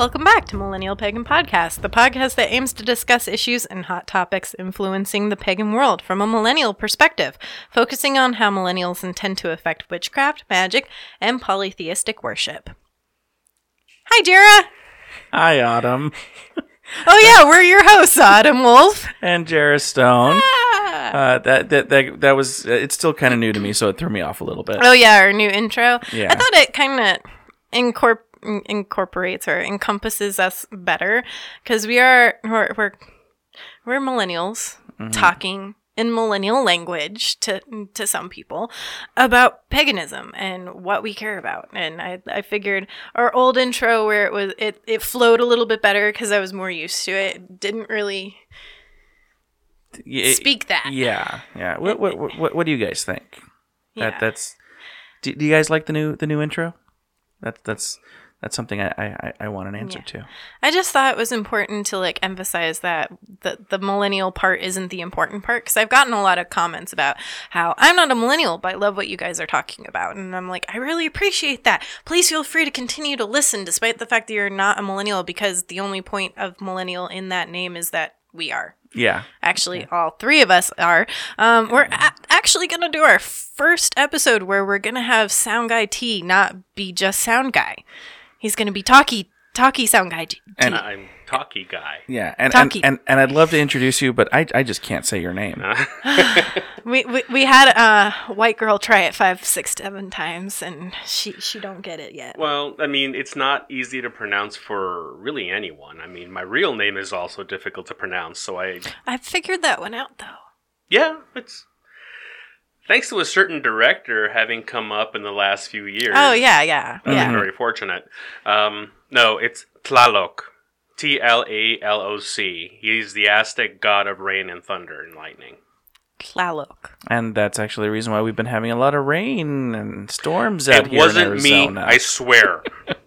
Welcome back to Millennial Pagan Podcast, the podcast that aims to discuss issues and hot topics influencing the pagan world from a millennial perspective, focusing on how millennials intend to affect witchcraft, magic, and polytheistic worship. Hi, Jera. Hi, Autumn. Oh yeah, we're your hosts, Autumn Wolf. And Jarrah Stone. Ah. Uh, that, that that that was. It's still kind of new to me, so it threw me off a little bit. Oh yeah, our new intro. Yeah. I thought it kind of incorp- in- incorporates or encompasses us better because we are we're we're, we're millennials Mm-hmm. talking in millennial language to to some people about paganism and what we care about. And I I figured our old intro where it was it it flowed a little bit better because I was more used to it. Didn't really Yeah, speak that. Yeah, yeah. What what, what what do you guys think? Yeah. That that's. Do, do you guys like the new the new intro? That's that's that's something I I, I want an answer Yeah. to. I just thought it was important to like emphasize that the the millennial part isn't the important part because I've gotten a lot of comments about how I'm not a millennial, but I love what you guys are talking about, and I'm like, I really appreciate that. Please feel free to continue to listen, despite the fact that you're not a millennial, because the only point of millennial in that name is that we are. Yeah. Actually, all three of us are. Um, we're a- actually going to do our first episode where we're going to have Sound Guy T not be just Sound Guy. He's going to be Talkie, Talkie Sound Guy T. And- I'm talky guy. Yeah, and, and Talkie. and and I'd love to introduce you, but I I just can't say your name. We, we, we had a white girl try it five, six, seven times, and she she don't get it yet. Well, I mean, it's not easy to pronounce for really anyone. I mean, my real name is also difficult to pronounce, so I I figured that one out though. yeah, it's thanks to a certain director having come up in the last few years. Oh yeah, yeah, I'm yeah. very fortunate. Um, no, it's Tlaloc. T L A L O C. He's the Aztec god of rain and thunder and lightning. Tlaloc. And that's actually the reason why we've been having a lot of rain and storms out It here wasn't in me, Arizona. I swear.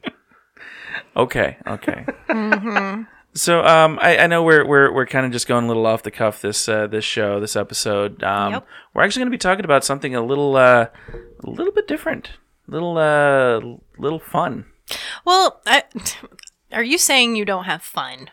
Okay, okay. Mm-hmm. So um, I, I know we're we're we're kind of just going a little off the cuff this uh, this show this episode. Um, Yep. We're actually going to be talking about something a little uh, a little bit different, little uh, little fun. Well, I, are you saying you don't have fun?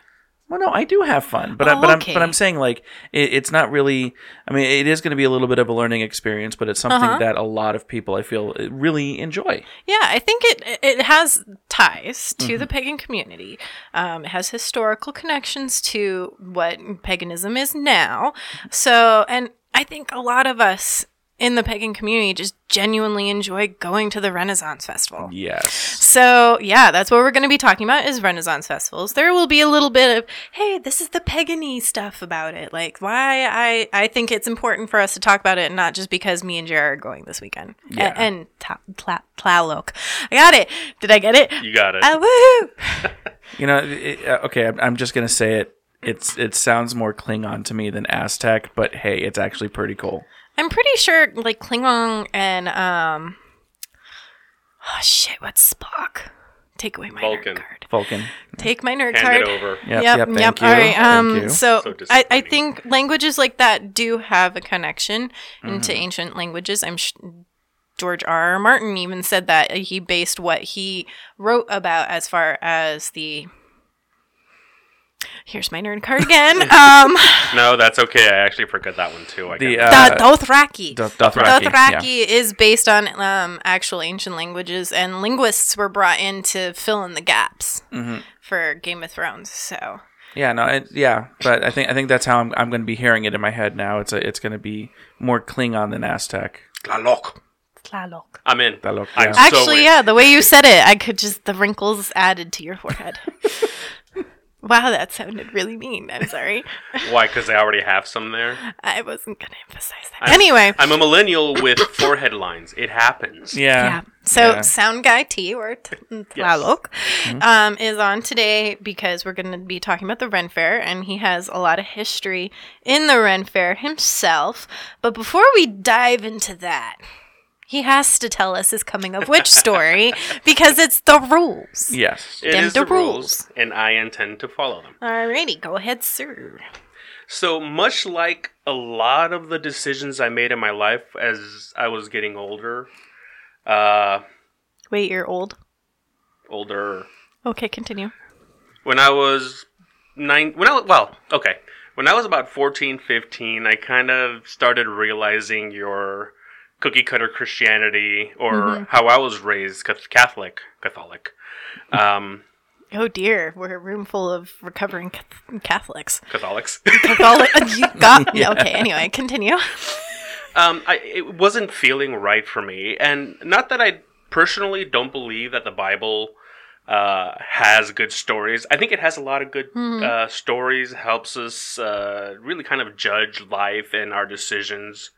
Well, no, I do have fun, but I, Oh, but okay. I'm but I'm saying like it, it's not really. I mean, it is going to be a little bit of a learning experience, but it's something Uh-huh. that a lot of people I feel uh, really enjoy. Yeah, I think it it has ties to Mm-hmm. the pagan community. Um, it has historical connections to what paganism is now. So, and I think a lot of us in the pagan community just genuinely enjoy going to the Renaissance Festival. Yes. So, yeah, that's what we're going to be talking about is Renaissance festivals. There will be a little bit of, hey, this is the pagany stuff about it. Like why I I think it's important for us to talk about it, and not just because me and Jared are going this weekend. A- Yeah. and Ta- Tla- Tlaloc. I got it. Did I get it? You got it. Ah, woohoo! You know, it, uh, okay, I'm, I'm just gonna say it. It's it sounds more Klingon to me than Aztec, but hey, it's actually pretty cool. I'm pretty sure like Klingon and um Oh shit, what's Spock? Take away my Vulcan. nerd card. Vulcan. Take my nerd Hand card. it over. Yep, yep, yep, yep. thank you, All right. thank Um, you. so, So I, I disappointing. think languages like that do have a connection into Mm-hmm. ancient languages. I'm sh- George R. R. Martin even said that he based what he wrote about as far as the. Here's my nerd card again. um, No, that's okay. I actually forgot that one too. I The, got- uh, the Dothraki. Do- Dothraki. Dothraki is based on um, actual ancient languages, and linguists were brought in to fill in the gaps Mm-hmm. for Game of Thrones. So Yeah, no, it, yeah, but I think I think that's how I'm, I'm going to be hearing it in my head now. It's a, it's going to be more Klingon than Aztec. Tlaloc. Tlaloc. I'm in. Tlaloc, I'm yeah. so Actually, yeah, the way you said it, I could just the wrinkles added to your forehead. wow, that sounded really mean. I'm sorry. Why? Because I already have some there. I wasn't gonna emphasize that. anyway, I'm a millennial with forehead lines. It happens. Yeah. yeah. So yeah. Sound Guy T or T- Tlaloc um, is on today because we're going to be talking about the Ren Fair, and he has a lot of history in the Ren Fair himself. But before we dive into that, he has to tell us his coming of witch story because it's the rules. Yes. It Them is the the rules, rules. and I intend to follow them. Alrighty, go ahead, sir. So much like a lot of the decisions I made in my life as I was getting older, uh, Wait, you're old. older. Okay, continue. when I was nine, when I was, well, okay, when I was about 14, 15, I kind of started realizing your cookie cutter Christianity, or how I was raised Catholic, Catholic, um, Oh dear, we're a room full of recovering Catholics. Catholics. Catholic, you got okay. Anyway, continue. um, I, it wasn't feeling right for me, and not that I personally don't believe that the Bible uh, has good stories. I think it has a lot of good uh, stories. Helps us uh, really kind of judge life and our decisions.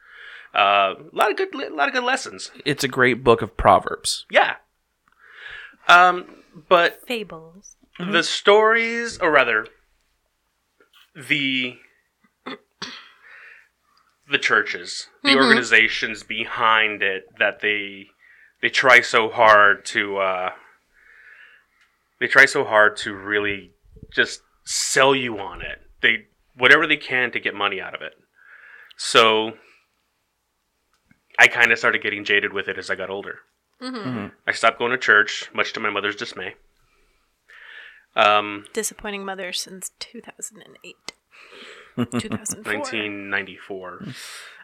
Uh, a lot of good, a lot of good lessons. It's a great book of proverbs. Yeah. Um, but Fables. the stories, or rather, the the churches, the organizations behind it, that they they try so hard to uh, they try so hard to really just sell you on it. They whatever they can to get money out of it. So I kind of started getting jaded with it as I got older. Mm-hmm. Mm-hmm. I stopped going to church, much to my mother's dismay. Um, Disappointing mother since 2008. 2004. 1994.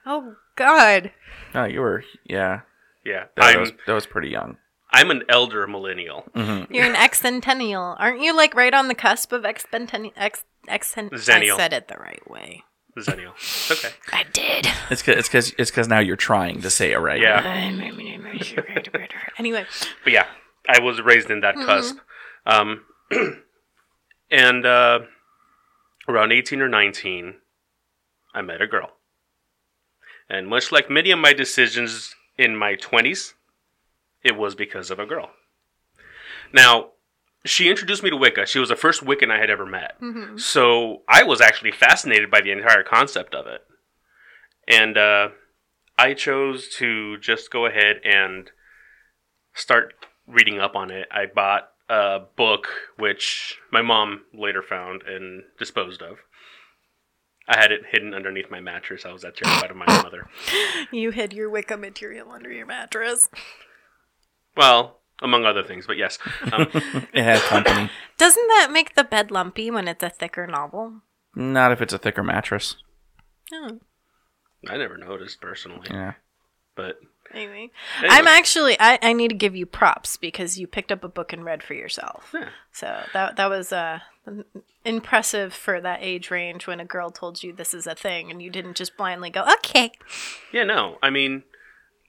Oh God. Oh, you were yeah. Yeah, That I'm was that was pretty young. I'm an elder millennial. Mm-hmm. You're an excentennial. Aren't you like right on the cusp of expentennial? Ex, excent- I said it the right way. Zennial. It's okay. I did. It's cause, it's because it's because now you're trying to say it right. Yeah, anyway, but yeah, I was raised in that cusp. Um, and uh, around 18 or 19, I met a girl. And much like many of my decisions in my 20s, it was because of a girl. Now, she introduced me to Wicca. She was the first Wiccan I had ever met. So I was actually fascinated by the entire concept of it. And uh, I chose to just go ahead and start reading up on it. I bought a book which my mom later found and disposed of. I had it hidden underneath my mattress. I was that terrified of my mother. you hid your Wicca material under your mattress. Well, among other things, but yes. Um, It had company. Doesn't that make the bed lumpy when it's a thicker novel? Not if it's a thicker mattress. Oh, I never noticed personally, Yeah. but anyway. Anyway. I'm actually I, I need to give you props because you picked up a book and read for yourself. Yeah. So that that was uh impressive for that age range when a girl told you this is a thing and you didn't just blindly go, "Okay." yeah, no. I mean,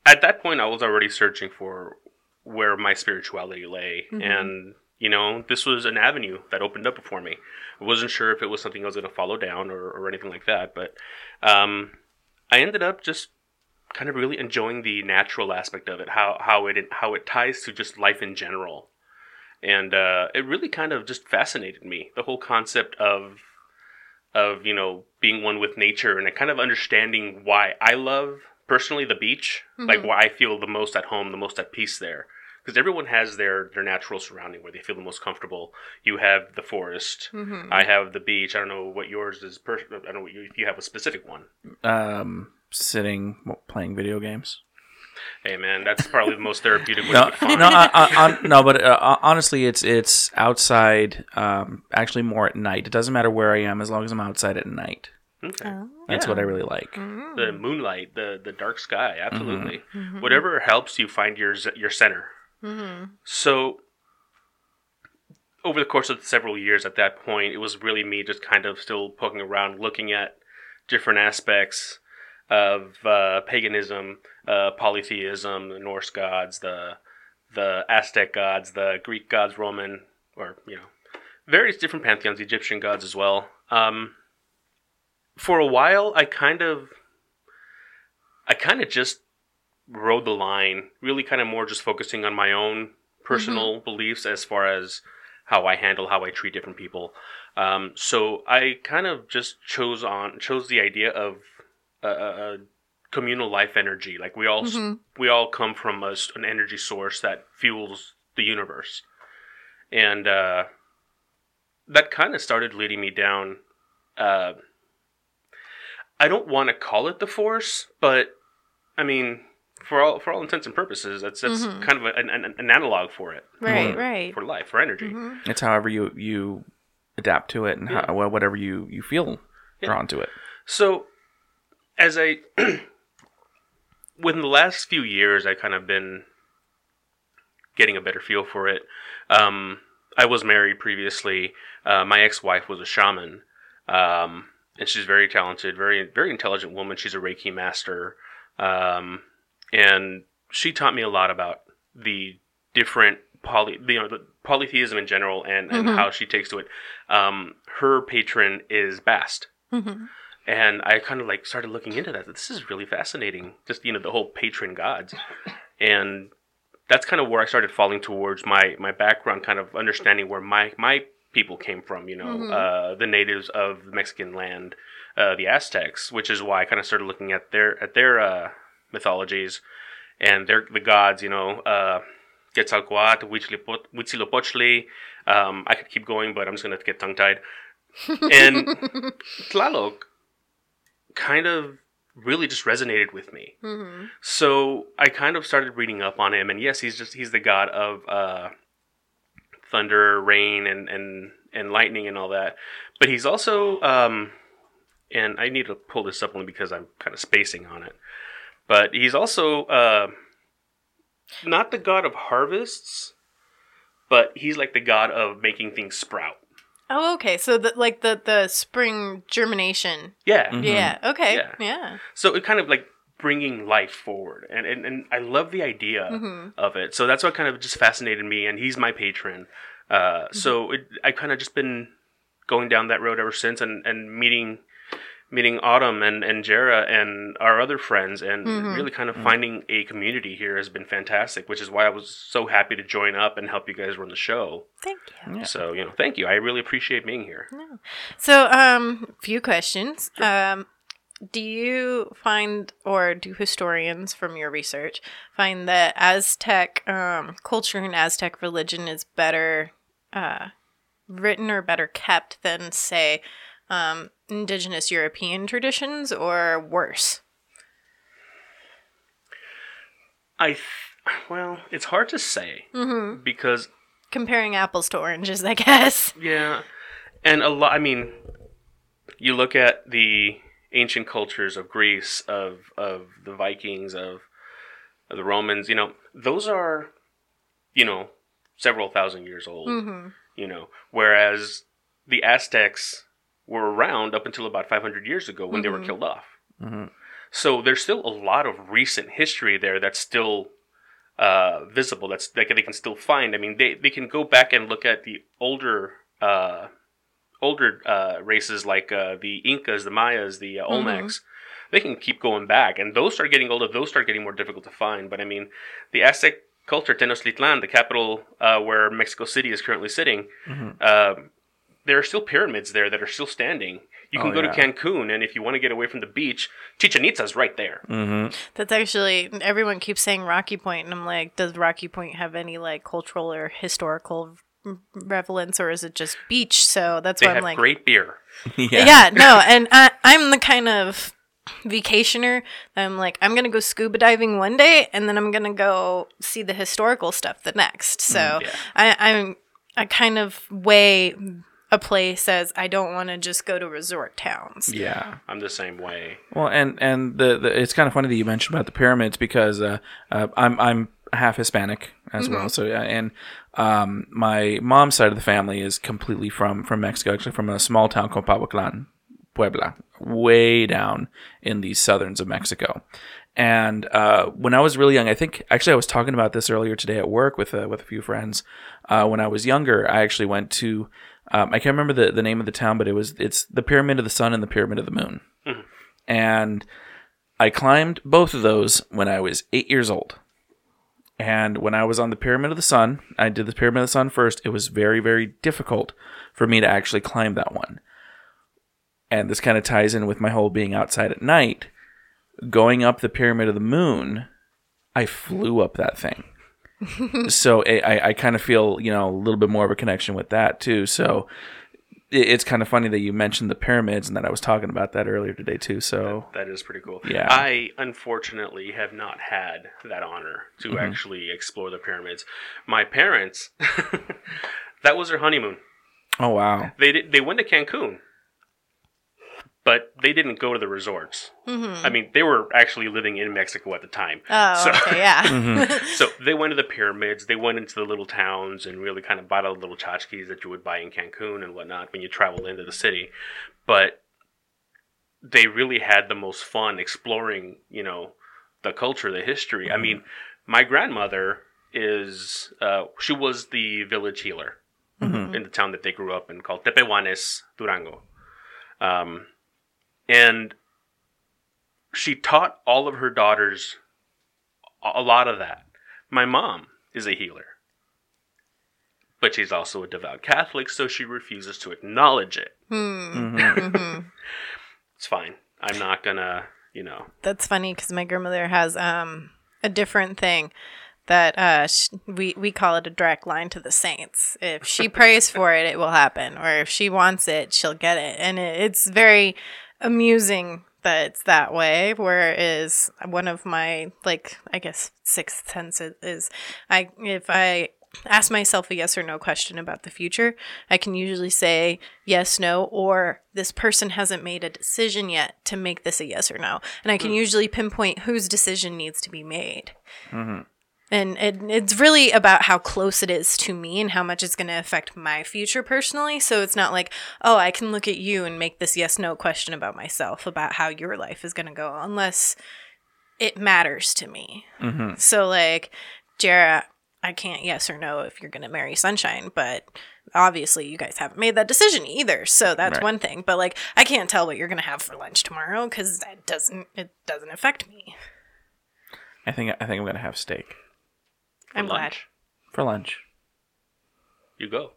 at that point, I was already searching for where my spirituality lay, and you know, this was an avenue that opened up before me. I wasn't sure if it was something I was going to follow down or, or anything like that, but um, I ended up just kind of really enjoying the natural aspect of it, how how it how it ties to just life in general, and uh, it really kind of just fascinated me. The whole concept of of you know being one with nature and kind of understanding why I love personally the beach, like why I feel the most at home, the most at peace there. Because everyone has their their natural surrounding where they feel the most comfortable. You have the forest. I have the beach. I don't know what yours is. Per- I don't know what you, if you have a specific one. Um, sitting playing video games. Hey man, that's probably the most therapeutic way No, to find. no, I, I, I, no, but uh, honestly, it's it's outside. Um, actually, more at night. It doesn't matter where I am as long as I'm outside at night. Okay. That's what I really like. The moonlight, the the dark sky, absolutely. Whatever helps you find your your center. So, over the course of several years, at that point, it was really me just kind of still poking around, looking at different aspects of uh, paganism, uh, polytheism, the Norse gods, the the Aztec gods, the Greek gods, Roman, or you know, various different pantheons, Egyptian gods as well. Um, for a while, I kind of, I kind of just rode the line, really kind of more just focusing on my own personal beliefs as far as how I handle, how I treat different people. Um, so I kind of just chose on chose the idea of a, a, communal life energy. Like we all s we all come from a an energy source that fuels the universe, and uh, that kind of started leading me down. Uh, I don't want to call it the force, but I mean, for all for all intents and purposes, that's that's kind of a, an, an, an analog for it Right, right. for life for energy. It's however you you adapt to it and how, wha- whatever you you feel drawn to it. So, as I, within the last few years, I kind of been getting a better feel for it. Um, I was married previously. Uh, my ex-wife was a shaman, um, and she's very talented, very very intelligent woman. She's a Reiki master, um, and she taught me a lot about the different poly, you know, the polytheism in general, and, and how she takes to it. Um, her patron is Bast Mm-hmm. and I kind of like started looking into that. This is really fascinating. Just you know the whole patron gods, and that's kind of where I started falling towards my my background, kind of understanding where my my people came from. You know, uh, the natives of the Mexican land, uh, the Aztecs, which is why I kind of started looking at their at their uh, mythologies and their the gods. You know. Uh, Quetzalcoatl, Huitzilopochtli. Huitzilopochtli. Um, I could keep going, but I'm just gonna get tongue tied. And Tlaloc kind of really just resonated with me. Mm-hmm. So I kind of started reading up on him, and yes, he's just he's the god of uh, thunder, rain, and and and lightning and all that. But he's also, um, and I need to pull this up only because I'm kind of spacing on it. But he's also uh, not the god of harvests, but he's like the god of making things sprout. Oh, okay. So the like the the spring germination. Yeah, Mhm. Yeah. Okay. Yeah. Yeah. So it kind of like bringing life forward, and and, and I love the idea Mm-hmm. of it. So that's what kind of just fascinated me, and he's my patron. Uh, So it, I kind of just been going down that road ever since, and and meeting meeting Autumn and and Jera and our other friends, and Mhm. really kind of finding a community here has been fantastic. Which is why I was so happy to join up and help you guys run the show. Thank you. Yeah. So you know, thank you. I really appreciate being here. So, um, few questions. Um, do you find, or do historians from your research find that Aztec um, culture and Aztec religion is better uh, written or better kept than, say, um, indigenous European traditions, or worse? I th- well, it's hard to say Mm-hmm. because Comparing apples to oranges, I guess. Yeah, and a lot. I mean, you look at the ancient cultures of Greece, of of the Vikings, of, of the Romans. You know, those are, you know, several thousand years old. Mm-hmm. You know, whereas the Aztecs were around up until about 500 years ago when they were Mhm. killed off. Mhm. So there's still a lot of recent history there that's still uh, visible. That's that they can still find. I mean, they, they can go back and look at the older uh, older uh, races like uh, the Incas, the Mayas, the uh, Mhm. Olmecs. They can keep going back, and those start getting older. Those start getting more difficult to find. But I mean, the Aztec culture, Tenochtitlan, the capital uh, where Mexico City is currently sitting, Mhm. um, there are still pyramids there that are still standing. You can Oh, go yeah. to Cancun, and if you want to get away from the beach, Chichen Itza's right there. Mhm. That's actually everyone keeps saying Rocky Point, and I'm like, does Rocky Point have any like cultural or historical r- relevance, or is it just beach? So that's They why I'm like, great beer. yeah. yeah. no, and I, I'm the kind of vacationer that I'm like, I'm gonna go scuba diving one day, and then I'm gonna go see the historical stuff the next. So yeah. I, I'm I kind of weigh a place as I don't want to just go to resort towns. Yeah. I'm the same way. Well, and and the, the it's kind of funny that you mentioned about the pyramids because uh, uh, I'm I'm half Hispanic as well. So yeah, and um, my mom's side of the family is completely from from Mexico, actually from a small town called Pahuatlán, Puebla, way down in the southerns of Mexico. And uh, when I was really young, I think actually I was talking about this earlier today at work with uh, with a few friends. Uh, when I was younger, I actually went to um, I can't remember the, the name of the town, but it was it's the Pyramid of the Sun and the Pyramid of the Moon and I climbed both of those when I was eight years old. And when I was on the Pyramid of the Sun, I did the Pyramid of the Sun first. It was very, very difficult for me to actually climb that one. And this kind of ties in with my whole being outside at night. Going up the Pyramid of the Moon, I flew up that thing. so I, I, kind of feel, you know, a little bit more of a connection with that too. So it's kind of funny that you mentioned the pyramids and that I was talking about that earlier today too. So That is pretty cool. Yeah. I unfortunately have not had that honor to Mm-hmm. actually explore the pyramids. My parents, that was their honeymoon. Oh wow. They did, they went to Cancun, but they didn't go to the resorts. Mm-hmm. I mean, they were actually living in Mexico at the time. Oh, So- okay, yeah. Mm-hmm. So they went to the pyramids, they went into the little towns and really kind of bought all the little tchotchkes that you would buy in Cancun and whatnot when you travel into the city. But they really had the most fun exploring, you know, the culture, the history. I mean, my grandmother is, uh, she was the village healer Mhm. in the town that they grew up in called Tepehuanes, Durango. Um, and she taught all of her daughters a a lot of that. My mom is a healer, but she's also a devout Catholic, so she refuses to acknowledge it. Hmm. Mhm. Mhm. It's fine. I'm not gonna, you know. That's funny because my grandmother has um a different thing that uh sh- we we call it a direct line to the saints. If she prays for it, it will happen, or if she wants it, she'll get it, and it, it's very amusing that it's that way. Whereas one of my like I guess sixth sense is, I if I ask myself a yes or no question about the future, I can usually say yes, no, or this person hasn't made a decision yet to make this a yes or no. And I can usually pinpoint whose decision needs to be made. Mhm. And it, it's really about how close it is to me and how much it's going to affect my future personally. So it's not like, oh, I can look at you and make this yes no question about myself, about how your life is going to go, unless it matters to me. Mhm. So, like, Jara, I can't yes or no if you're going to marry Sunshine, but obviously you guys haven't made that decision either. So that's Right. one thing. But like, I can't tell what you're going to have for lunch tomorrow because that doesn't it doesn't affect me. I think I think I'm gonna have steak I'm glad. lunch. for lunch. You go.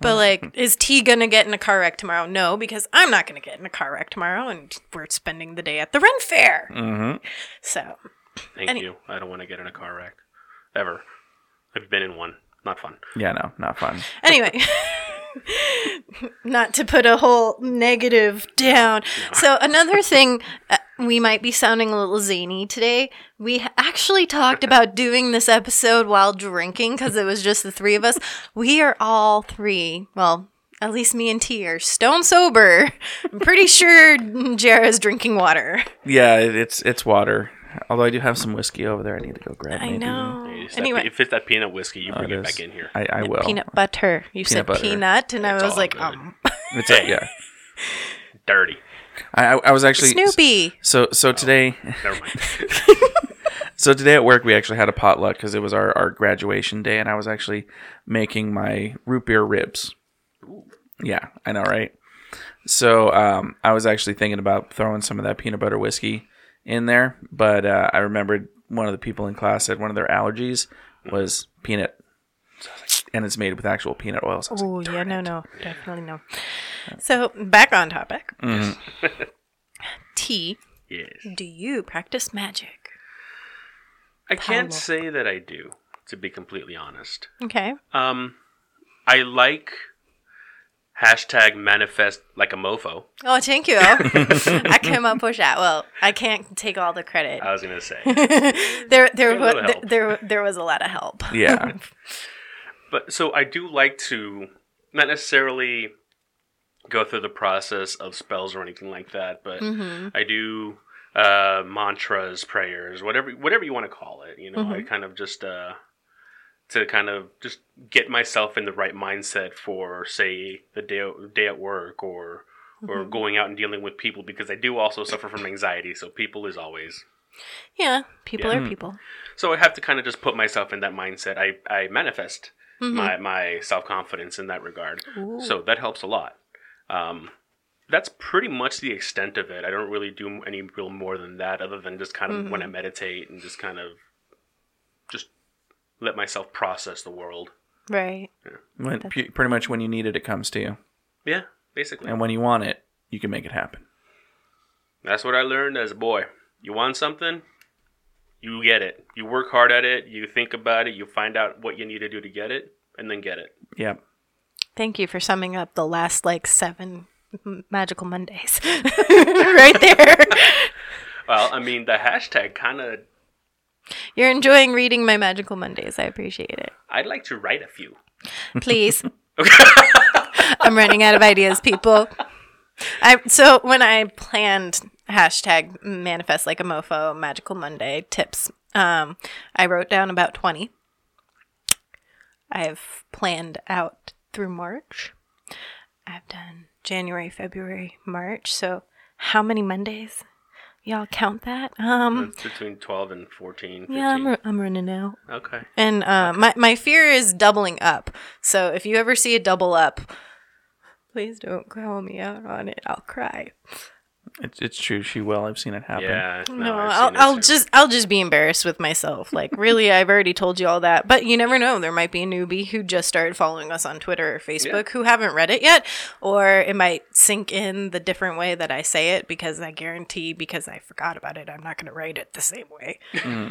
But like, is T gonna get in a car wreck tomorrow? No, because I'm not gonna get in a car wreck tomorrow, and we're spending the day at the Ren Fair. Mm-hmm. So Thank Any- you. I don't want to get in a car wreck. Ever. I've been in one. Not fun. Yeah, no, not fun. anyway, not to put a whole negative down. So another thing, uh, we might be sounding a little zany today. We actually talked about doing this episode while drinking because it was just the three of us. We are all three. Well. At least me and T are stone sober. I'm pretty sure Jara's drinking water. Yeah, it's it's water. Although I do have some whiskey over there, I need to go grab. I maybe. know. It's that- Anyway, if it's that peanut whiskey, you Oh, bring it it, is. back in here. I, I will. peanut butter. You said butter. peanut, and It's I was like, good. um, It's a, yeah. Dirty. I, I I was actually Snoopy. So so today Never mind. so today at work we actually had a potluck because it was our, our graduation day and I was actually making my root beer ribs. Yeah, I know, right? So um, I was actually thinking about throwing some of that peanut butter whiskey in there, but uh, I remembered one of the people in class said one of their allergies was peanut, So I was like- and it's made with actual peanut oil. So I like, Oh yeah, no, no, definitely no. So back on topic. Mhm. T, yes. do you practice magic? I can't Paulo. say that I do, to be completely honest. Okay. Um, I like hashtag manifest like a mofo. Oh, thank you. I came up with that. Well, I can't take all the credit. I was gonna say, there, there, a wa- little there, there, there was a lot of help. yeah, but so I do like to not necessarily go through the process of spells or anything like that, but hmm I do uh, mantras, prayers, whatever whatever you want to call it. You know, I kind of just uh, to kind of just get myself in the right mindset for say the day day at work or or going out and dealing with people because I do also suffer from anxiety. So people is always Yeah, people Yeah. are people. so I have to kind of just put myself in that mindset. I I manifest Mhm. my my self confidence in that regard. Ooh. So that helps a lot. Um, that's pretty much the extent of it. I don't really do any real more than that, other than just kind of when I Mm-hmm. meditate and just kind of just let myself process the world. right. Yeah. when, pu- pretty much when you need it, it comes to you, Yeah, basically. and when you want it, you can make it happen. That's what I learned as a boy. You want something, you get it. You work hard at it. You think about it. You find out what you need to do to get it, and then get it. Yep. Thank you for summing up the last like seven magical Mondays. right there. Well, I mean, the hashtag kind of. You're enjoying reading my magical Mondays. I appreciate it. I'd like to write a few. Please. I'm running out of ideas, people. I so when I planned hashtag manifest like a mofo magical Monday tips, um, I wrote down about twenty. I've planned out through March. I've done January, February, March. So how many Mondays? Y'all count that? Um, It's between 12 and 14. 15. yeah, I'm, ru- I'm running out. okay. And uh, my my fear is doubling up. So if you ever see a double up, please don't call me out on it. I'll cry. It's, it's true. She will. I've seen it happen. Yeah. No, I've I'll, I'll too. just I'll just be embarrassed with myself. Like really, I've already told you all that. But you never know. There might be a newbie who just started following us on Twitter or Facebook who haven't read it yet, or it might sink in the different way that I say it because I guarantee because I forgot about it, I'm not going to write it the same way.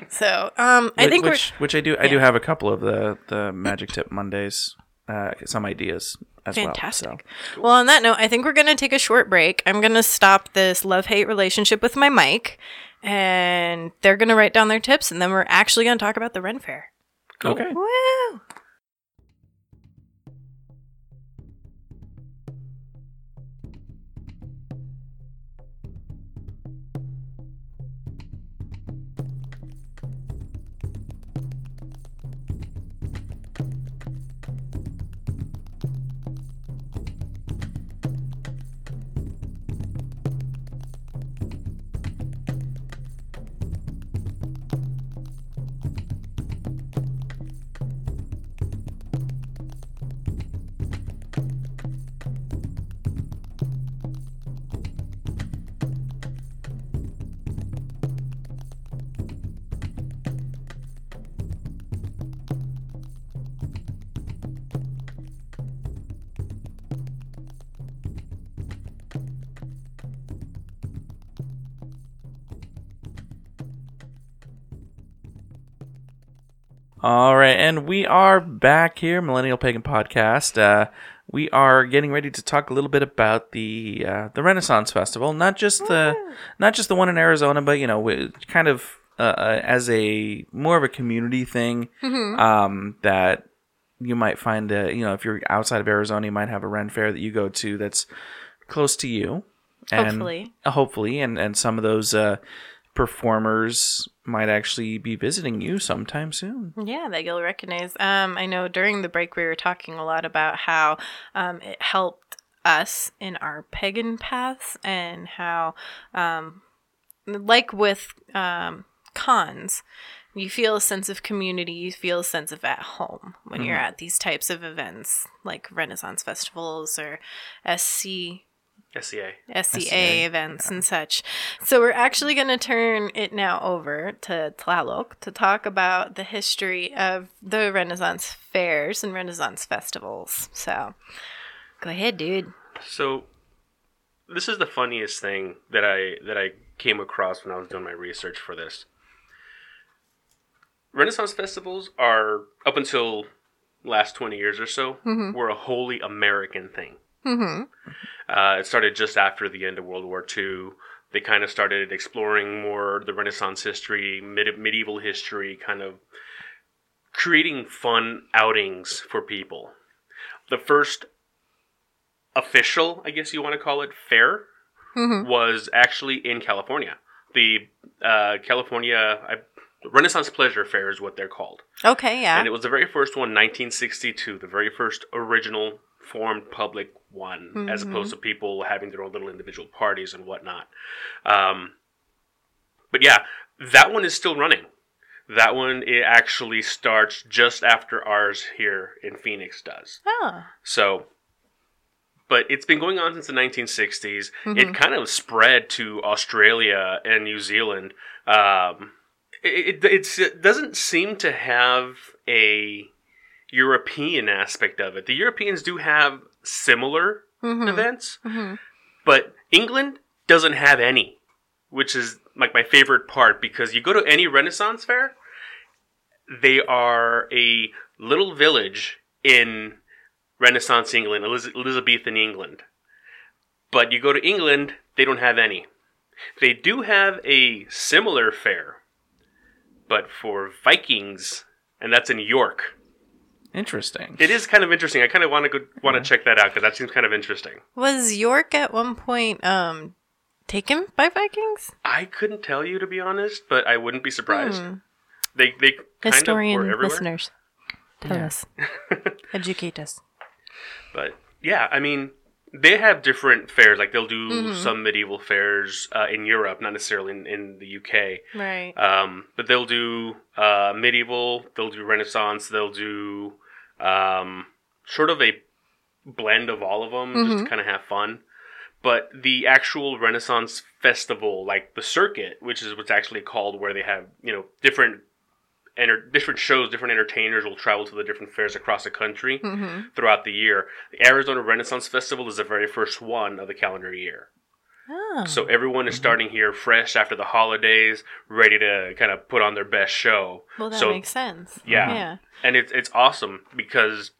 So um, I Which- think which, which I do. I do have a couple of the the magic tip Mondays. Uh, some ideas as Fantastic. well. so. Well, on that note, I think we're going to take a short break. I'm going to stop this love hate relationship with my mic, and they're going to write down their tips, and then we're actually going to talk about the Ren Fair. Okay. Woo! All right, and we are back here, Millennial Pagan Podcast. Uh, we are getting ready to talk a little bit about the uh, the Renaissance Festival, not just the not just the one in Arizona, but you know, kind of uh, uh, as a more of a community thing um, that you might find. A, you know, if you're outside of Arizona, you might have a Ren Fair that you go to that's close to you. And, Hopefully. hopefully, and and some of those uh, performers might actually be visiting you sometime soon. Yeah, that you'll recognize. Um, I know during the break we were talking a lot about how um, it helped us in our pagan paths and how, um, like with um, cons, you feel a sense of community, you feel a sense of at home when you're at these types of events like Renaissance festivals or SC SCA. SCA, SCA, events and such. So we're actually going to turn it now over to Tlaloc to talk about the history of the Renaissance fairs and Renaissance festivals. So go ahead, dude. So, this is the funniest thing that I that I came across when I was doing my research for this. Renaissance festivals are up until last twenty years or so were a wholly American thing. Mm-hmm. Uh, it started just after the end of World War II. They kind of started exploring more the Renaissance history, mid- medieval history, kind of creating fun outings for people. The first official, I guess you want to call it, fair was actually in California. The uh, California I, Renaissance Pleasure Fair is what they're called. Okay, yeah. And it was the very first one, 1962, the very first original formed public one, as opposed to people having their own little individual parties and whatnot. Um, but yeah, that one is still running. That one it actually starts just after ours here in Phoenix does. oh, So, but it's been going on since the 1960s. It kind of spread to Australia and New Zealand. Um, it, it, it doesn't seem to have a European aspect of it. The Europeans do have similar mm-hmm. events, mm-hmm. but England doesn't have any, which is like my favorite part because you go to any Renaissance fair, they are a little village in Renaissance England, Eliz- Elizabethan England. But you go to England, they don't have any. They do have a similar fair, but for Vikings, and that's in York. Interesting. It is kind of interesting. I kind of want to go want to check that out because that seems kind of interesting. Was York at one point um taken by Vikings? I couldn't tell you to be honest, but I wouldn't be surprised. They they kind Historian of were everywhere. listeners, tell us, educate us. But yeah, I mean, they have different fairs. Like they'll do Mm-hmm. some medieval fairs uh, in Europe, not necessarily in, in the UK. Right. Um, but they'll do uh, medieval, they'll do Renaissance, they'll do um, sort of a blend of all of them, just Mm-hmm. to kind of have fun. But the actual Renaissance festival, like the circuit, which is what's actually called, where they have you know different enter- different shows, different entertainers will travel to the different fairs across the country Mm-hmm. throughout the year. The Arizona Renaissance Festival is the very first one of the calendar year. Oh. So everyone is starting here fresh after the holidays, ready to kind of put on their best show. well, that so makes sense. yeah. Yeah. and it's it's awesome because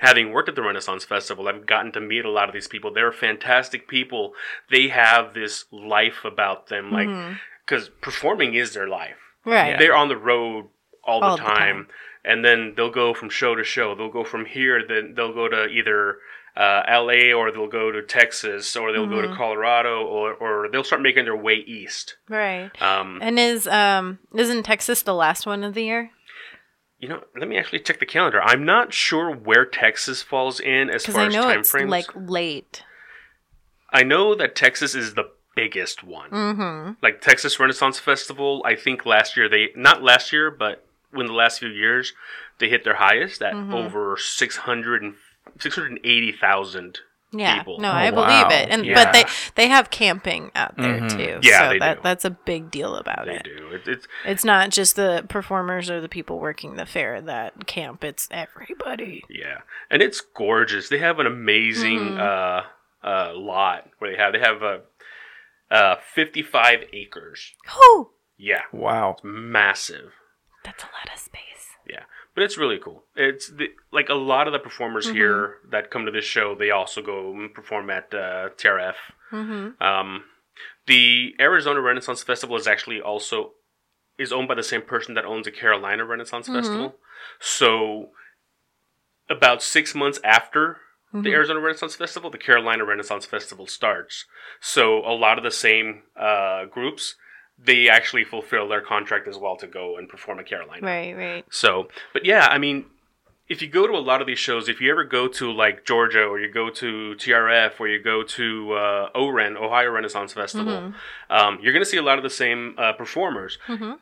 having worked at the Renaissance Festival, I've gotten to meet a lot of these people. They're fantastic people. They have this life about them, like Mm-hmm. because performing is their life. Right. They're on the road all the, All the time, time. and then they'll go from show to show. They'll go from here, then they'll go to either uh, L.A. or they'll go to Texas or they'll go Mm-hmm. to Colorado or or they'll start making their way east. Right. Um, And is um isn't Texas the last one of the year? you know, let me actually check the calendar. I'm not sure where Texas falls in as far I as know time it's frames. like late. I know that Texas is the biggest one. Mm-hmm. Like Texas Renaissance Festival, I think last year they not last year, but in the last few years they hit their highest at Mm-hmm. over 600 and 680,000 Yeah. people. No, Oh, I believe wow. it. And Yeah. but they they have camping out there Mhm. too. Yeah, so they that do. that's a big deal about They it. do. It, it's It's not just the performers or the people working the fair that camp. It's everybody. yeah, and it's gorgeous. They have an amazing uh, uh, lot where they have they have uh, uh, 55 acres. Oh, Yeah, Wow. massive. that's a lot of space. Yeah, but it's really cool. It's the, like a lot of the performers here that come to this show. They also go and perform at uh, TRF. Mm-hmm. Um, the Arizona Renaissance Festival is actually also is owned by the same person that owns the Carolina Renaissance Festival. So, about six months after the Arizona Renaissance Festival, the Carolina Renaissance Festival starts. So, a lot of the same uh, groups they actually fulfill their contract as well to go and perform at Carolina. Right, right. So, but yeah, I mean, if you go to a lot of these shows, if you ever go to like Georgia or you go to TRF or you go to uh, OREN, Ohio Renaissance Festival, um, you're going to see a lot of the same uh, performers. Mhm.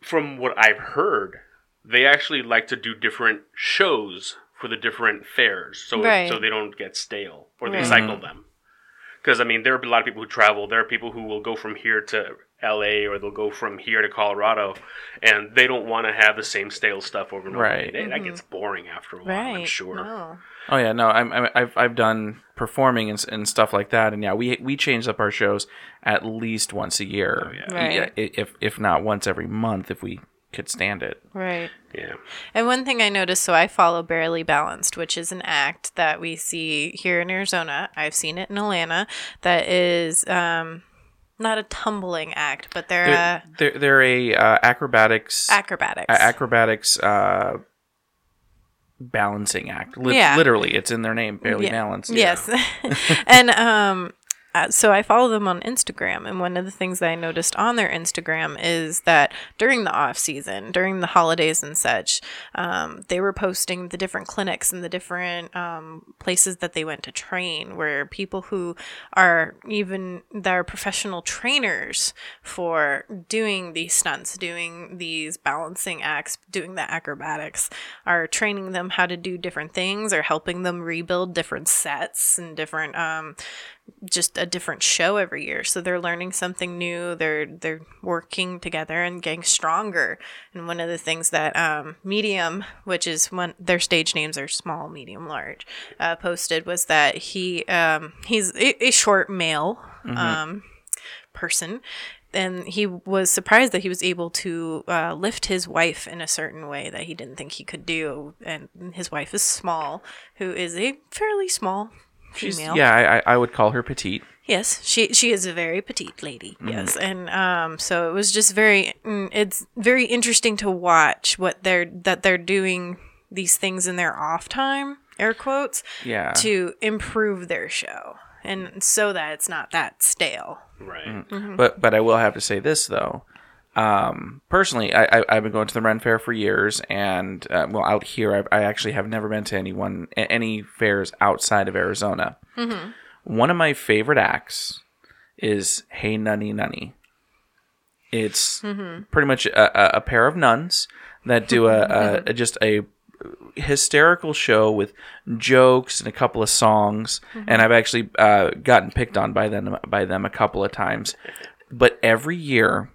From what I've heard, they actually like to do different shows for the different fairs, so Right. so they don't get stale or they Right. cycle them. Because I mean, there are a lot of people who travel. There are people who will go from here to L.A. or they'll go from here to Colorado, and they don't want to have the same stale stuff over and over. Right. again. That gets boring after a while. Right. I'm sure. No. Oh yeah, no, I'm, I'm I've I've done performing and, and stuff like that, and yeah, we we change up our shows at least once a year, Oh, yeah. Right. if if not once every month, if we could stand it. Right. Yeah. And one thing I noticed, so I follow Barely Balanced, which is an act that we see here in Arizona. I've seen it in Atlanta. That is um, not a tumbling act, but they're, They're uh, they're, they're a uh, acrobatics acrobatics. a- acrobatics uh, balancing act. Yeah. Literally, it's in their name, barely Yeah. balanced. Yes. and um uh, so I follow them on Instagram, and one of the things that I noticed on their Instagram is that during the off season, during the holidays and such, um, they were posting the different clinics and the different um, places that they went to train, where people who are even that are professional trainers for doing these stunts, doing these balancing acts, doing the acrobatics, are training them how to do different things, or helping them rebuild different sets and different um, just a different show every year. So they're learning something new. They're they're working together and getting stronger. And one of the things that um, Medium, which is one their stage names are small, medium, large, uh, posted was that he um, he's a, a short male um, person. And he was surprised that he was able to uh, lift his wife in a certain way that he didn't think he could do. And his wife is small, who is a fairly small She's, female. yeah, I, I- I would call her petite. Yes, she she is a very petite lady. Yes, and um, so it was just very mm, it's very interesting to watch what they're that they're doing these things in their off time, air quotes, Yeah. to improve their show and so that it's not that stale. Right. Mm-hmm. But but I will have to say this though. Um, personally, I, I I've been going to the Ren Fair for years, and uh, well, out here, I, I actually have never been to anyone any fairs outside of Arizona. One of my favorite acts is Hey Nunny Nunny. It's pretty much a, a, a pair of nuns that do a, a, a just a hysterical show with jokes and a couple of songs, and I've actually uh, gotten picked on by them by them a couple of times. But every year,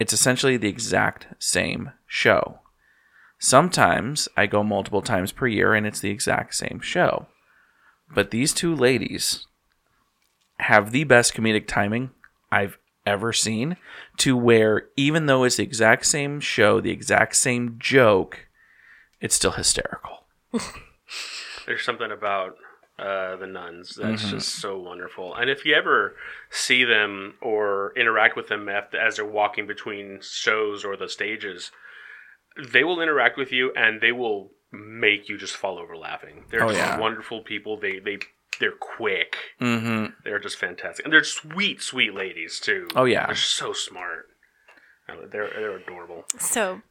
it's essentially the exact same show. Sometimes I go multiple times per year, and it's the exact same show. But these two ladies have the best comedic timing I've ever seen. To where even though it's the exact same show, the exact same joke, it's still hysterical. There's something about uh, the nuns that's just so wonderful. And if you ever see them or interact with them af- as they're walking between shows or the stages, they will interact with you and they will make you just fall over laughing. They're Oh, just yeah. wonderful people. They they they're quick. Mm-hmm. They're just fantastic, and they're sweet, sweet ladies too. Oh, yeah. they're so smart. They're they're adorable. So,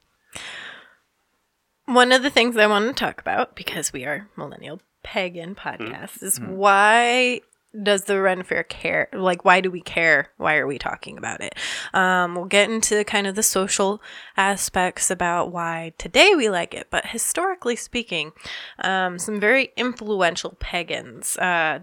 one of the things I want to talk about, because we are millennial pagan podcast, is why does the Ren Fair care? Like, why do we care? Why are we talking about it? Um, we'll get into kind of the social aspects about why today we like it, but historically speaking, um, some very influential pagans uh,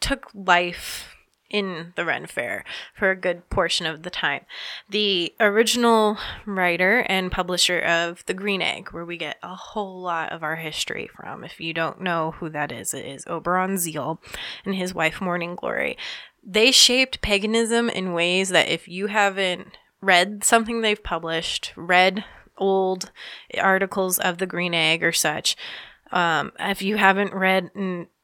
took life in the Ren Fair for a good portion of the time. The original writer and publisher of The Green Egg, where we get a whole lot of our history from. If you don't know who that is, it is Oberon Zell and his wife Morning Glory. They shaped paganism in ways that if you haven't read something they've published, read old articles of The Green Egg or such, um, if you haven't read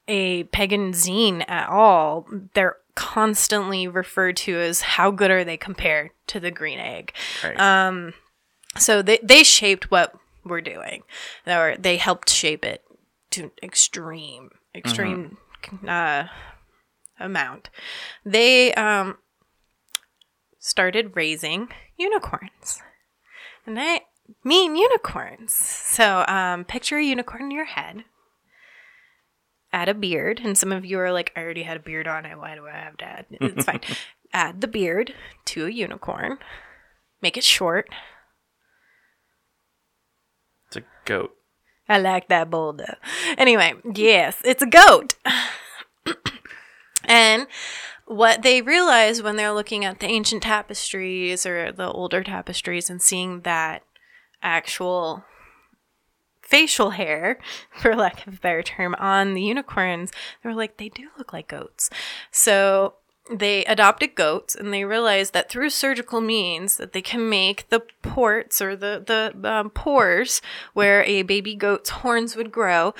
a pagan zine at all, they're constantly referred to as how good are they compared to the green egg. Right. So they, they shaped what we're doing, or they helped shape it to extreme, extreme uh, amount. They um, started raising unicorns. And I mean unicorns. So um, picture a unicorn in your head. Add a beard, and some of you are like, I already had a beard on it. Why do I have to add? It's fine. Add the beard to a unicorn. Make it short. it's a goat. I like that boulder. Anyway, yes, it's a goat. and what they realize when they're looking at the ancient tapestries or the older tapestries and seeing that actual facial hair, for lack of a better term, on the unicorns, they were like, they do look like goats. So they adopted goats and they realized that through surgical means that they can make the ports or the the um, pores where a baby goat's horns would grow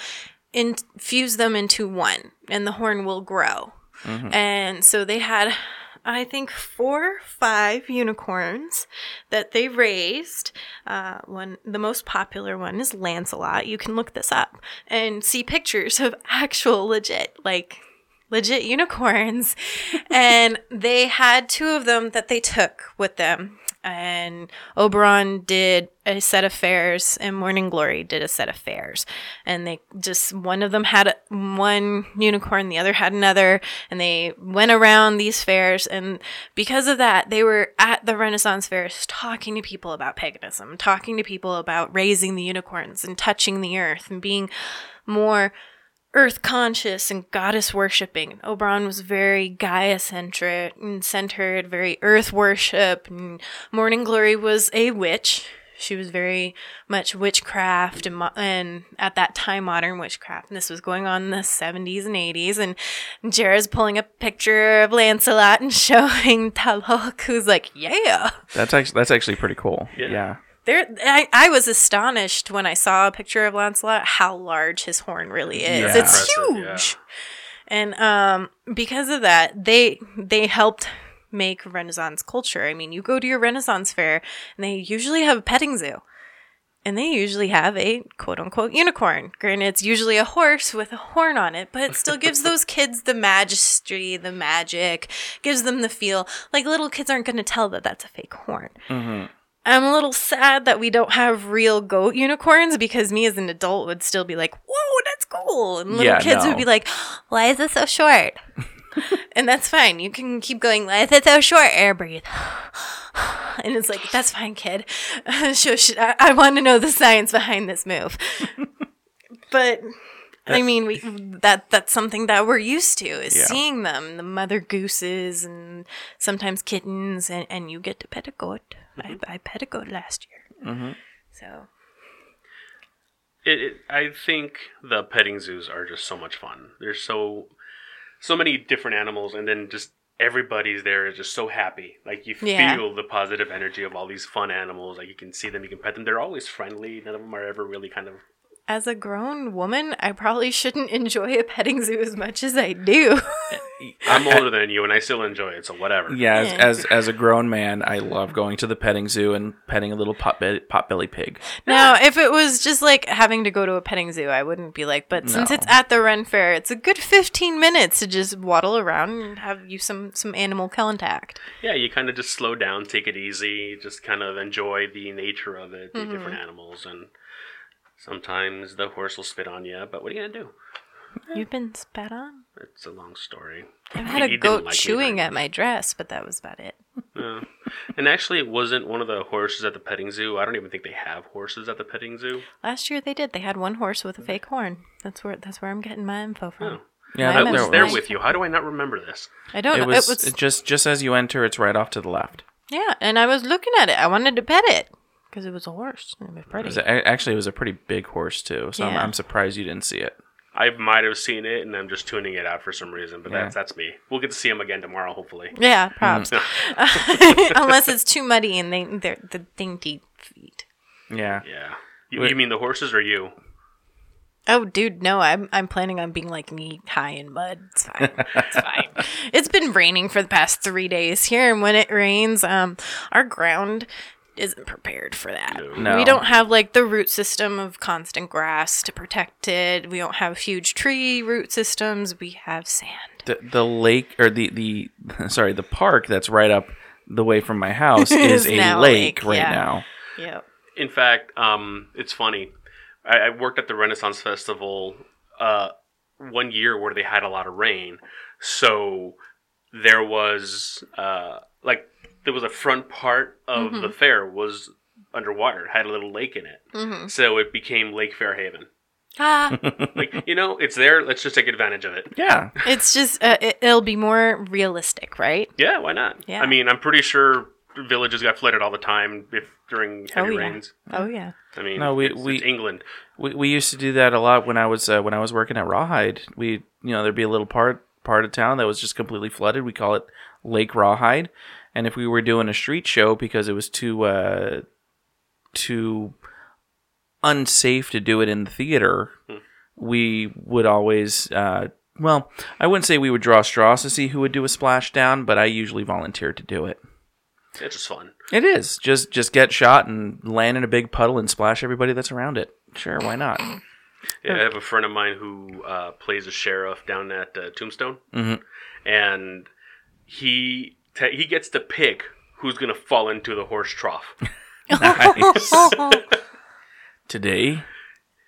infuse them into one and the horn will grow and so they had i think four five unicorns that they raised uh, one the most popular one is lancelot you can look this up and see pictures of actual legit like legit unicorns. and they had two of them that they took with them. And Oberon did a set of fairs, and Morning Glory did a set of fairs. And they just, one of them had a- one unicorn, the other had another, and they went around these fairs. And because of that, they were at the Renaissance fairs talking to people about paganism, talking to people about raising the unicorns and touching the earth and being more earth conscious and goddess worshipping. Oberon was very Gaia centric and centered, very earth worship. And Morning Glory was a witch. She was very much witchcraft and, mo- and at that time modern witchcraft. And this was going on in the 70s and 80s. And Jared's pulling up a picture of Lancelot and showing Talok, who's like, yeah. That's actually that's actually pretty cool. Yeah. Yeah. There, I, I was astonished when I saw a picture of Lancelot how large his horn really is. Yeah. It's huge, and um, because of that, they they helped make Renaissance culture. I mean, you go to your Renaissance fair, and they usually have a petting zoo, and they usually have a quote unquote unicorn. Granted, it's usually a horse with a horn on it, but it still gives those kids the majesty, the magic, gives them the feel. Like little kids aren't going to tell that that's a fake horn. Mm-hmm. I'm a little sad that we don't have real goat unicorns because me as an adult would still be like, whoa, that's cool. And little Yeah, kids no. would be like, why is it so short? and that's fine. You can keep going, why is it so short? Air breathe. And it's like, that's fine, kid. Shush. I, I want to know the science behind this move. but I mean, we that that's something that we're used to is Yeah. seeing them, the mother gooses and sometimes kittens, and, and you get to pet a goat. I, I pet a goat last year. Mm-hmm. So It, it, I think the petting zoos are just so much fun. There's so so many different animals, and then just everybody's there is just so happy. Like you Yeah. feel the positive energy of all these fun animals. Like you can see them, you can pet them. They're always friendly. None of them are ever really kind of. As a grown woman, I probably shouldn't enjoy a petting zoo as much as I do. I'm older than you, and I still enjoy it. So whatever. Yeah, as, Yeah. as as a grown man, I love going to the petting zoo and petting a little pot be- potbelly pig. now, if it was just like having to go to a petting zoo, I wouldn't be like, but since No. it's at the Ren Fair, it's a good 15 minutes to just waddle around and have you some some animal contact. Yeah, you kind of just slow down, take it easy, just kind of enjoy the nature of it, the Mm-hmm. different animals, and sometimes the horse will spit on you. But what are you gonna do? You've been spat on? It's a long story. I've had He a goat like chewing at my dress, but that was about it. Yeah. And actually, it wasn't one of the horses at the petting zoo. I don't even think they have horses at the petting zoo. Last year they did. They had one horse with a fake horn. That's where that's where I'm getting my info from. Oh. Yeah, My I that- was there with you. How do I not remember this? I don't It know. was, it was just just as you enter, it's right off to the left. yeah, and I was looking at it. I wanted to pet it because it was a horse. It was It was a- actually, it was a pretty big horse too, so I'm, Yeah. I'm surprised you didn't see it. I might have seen it, and I'm just tuning it out for some reason. But Yeah. that's that's me. We'll get to see him again tomorrow, hopefully. yeah, props. Unless it's too muddy and they they're the dainty feet. Yeah, Yeah. You, Wait. you mean the horses or you? Oh, dude, no! I'm I'm planning on being like knee high in mud. It's fine. It's fine. It's been raining for the past three days here, and when it rains, um, our ground isn't prepared for that. No. We don't have like the root system of constant grass to protect it. We don't have huge tree root systems. We have sand. the the lake or the the sorry the park that's right up the way from my house is Is a a lake, lake, right yeah. now. Yep. In fact, um, it's funny. I, I worked at the Renaissance Festival uh, one year where they had a lot of rain, so there was uh, like there was a front part of Mm-hmm. the fair was underwater, had a little lake in it, Mm-hmm. so it became Lake Fairhaven. Ah, Like you know, it's there. Let's just take advantage of it. Yeah, it's just uh, it, it'll be more realistic, right? Yeah, why not? Yeah. I mean, I'm pretty sure villages got flooded all the time if during heavy Oh, yeah. rains. Oh yeah. I mean, No, we- it's, we- it's England. we, we used to do that a lot when I was uh, when I was working at Rawhide. We you know there'd be a little part part of town that was just completely flooded. We call it Lake Rawhide, and if we were doing a street show because it was too uh, too unsafe to do it in the theater, we would always. Uh, well, I wouldn't say we would draw straws to see who would do a splashdown, but I usually volunteered to do it. It's just fun. It is just just get shot and land in a big puddle and splash everybody that's around it. Sure, why not? Yeah, I have a friend of mine who uh, plays a sheriff down at uh, Tombstone, Mhm. and he te- he gets to pick who's gonna fall into the horse trough. Nice. Today,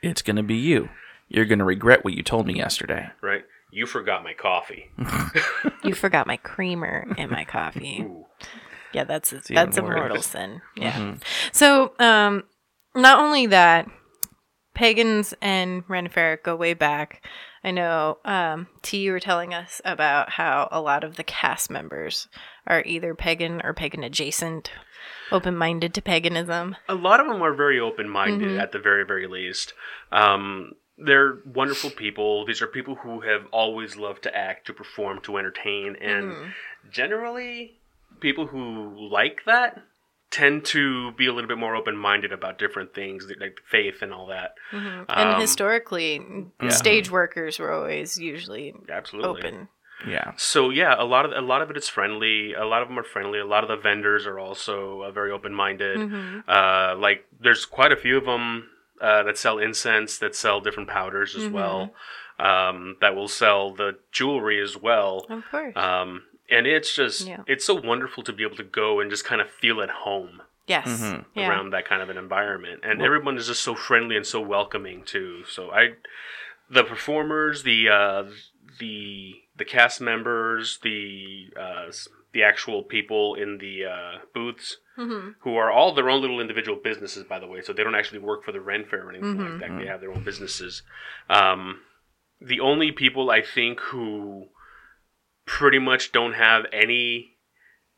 it's gonna be you. You're gonna regret what you told me yesterday. Right? You forgot my coffee. You forgot my creamer in my coffee. Ooh. Yeah, that's even that's a mortal sin. Yeah. So, um, not only that, pagans and Ren go way back. I know, um, T, you were telling us about how a lot of the cast members are either pagan or pagan adjacent, open minded to paganism. a lot of them are very open minded Mm-hmm. at the very very least. Um, they're wonderful people. These are people who have always loved to act, to perform, to entertain, and Mm-hmm. generally, people who like that tend to be a little bit more open minded about different things, like faith and all that. And Um, historically, stage workers were always usually Absolutely. open. Yeah. So yeah, a lot of a lot of it is friendly. A lot of them are friendly. A lot of the vendors are also uh, very open minded. Uh, like there's quite a few of them uh, that sell incense, that sell different powders as well, um, that will sell the jewelry as well. Of course. Um, and it's just Yeah. it's so wonderful to be able to go and just kind of feel at home yes. Yeah. around that kind of an environment, and everyone is just so friendly and so welcoming too. So I, the performers, the uh, the the cast members, the uh, the actual people in the uh, booths, who are all their own little individual businesses, by the way. So they don't actually work for the Ren Fair or anything like that. They have their own businesses. Um, the only people I think who pretty much don't have any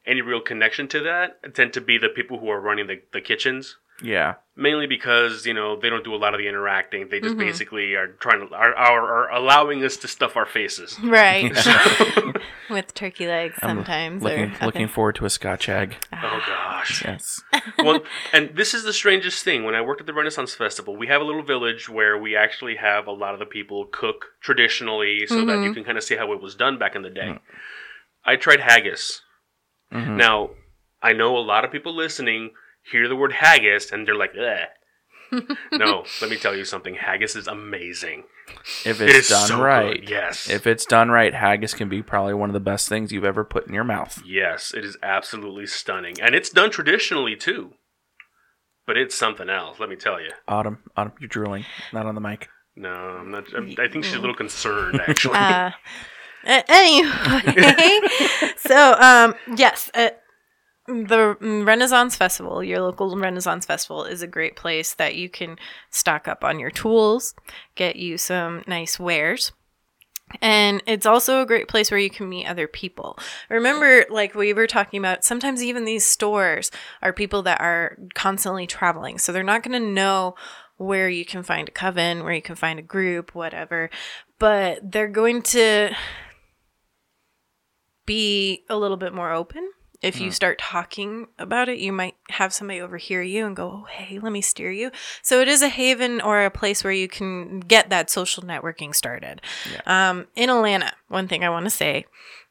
any real connection to that tend to be the people who are running the, the kitchens Yeah. mainly because you know they don't do a lot of the interacting they just mm-hmm. basically are trying to are, are, are allowing us to stuff our faces Right. With turkey legs sometimes. Looking or other- looking forward to a Scotch egg. Ah. oh gosh Yes. well and this is the strangest thing when i worked at the renaissance festival we have a little village where we actually have a lot of the people cook traditionally so that you mm-hmm. can kind of see how it was done back in the day mm. i tried haggis Mhm. now i know a lot of people listening hear the word haggis and they're like Ugh. no let me tell you something haggis is amazing If It it's is done so good, right. yes. If it's done right, haggis can be probably one of the best things you've ever put in your mouth. Yes, it is absolutely stunning. And it's done traditionally too. But it's something else, let me tell you. Autumn, Autumn, you're drooling. Not on the mic. No, I'm not I'm, I think she's a little concerned actually. Uh, anyway, so um, yes, uh, the Renaissance Festival, your local Renaissance Festival, is a great place that you can stock up on your tools, get you some nice wares. And it's also a great place where you can meet other people. Remember, like we were talking about, sometimes even these stores are people that are constantly traveling. So they're not going to know where you can find a coven, where you can find a group, whatever. But they're going to be a little bit more open. If you start talking about it, you might have somebody overhear you and go, Oh, hey, let me steer you. So it is a haven or a place where you can get that social networking started. Um, in Atlanta, one thing I want to say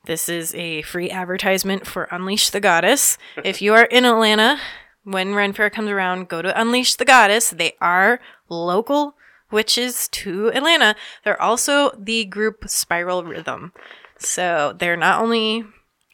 this is a free advertisement for Unleash the Goddess. if you are in Atlanta, when Ren Fair comes around, go to Unleash the Goddess. They are local witches to Atlanta. They're also the group Spiral Rhythm. So they're not only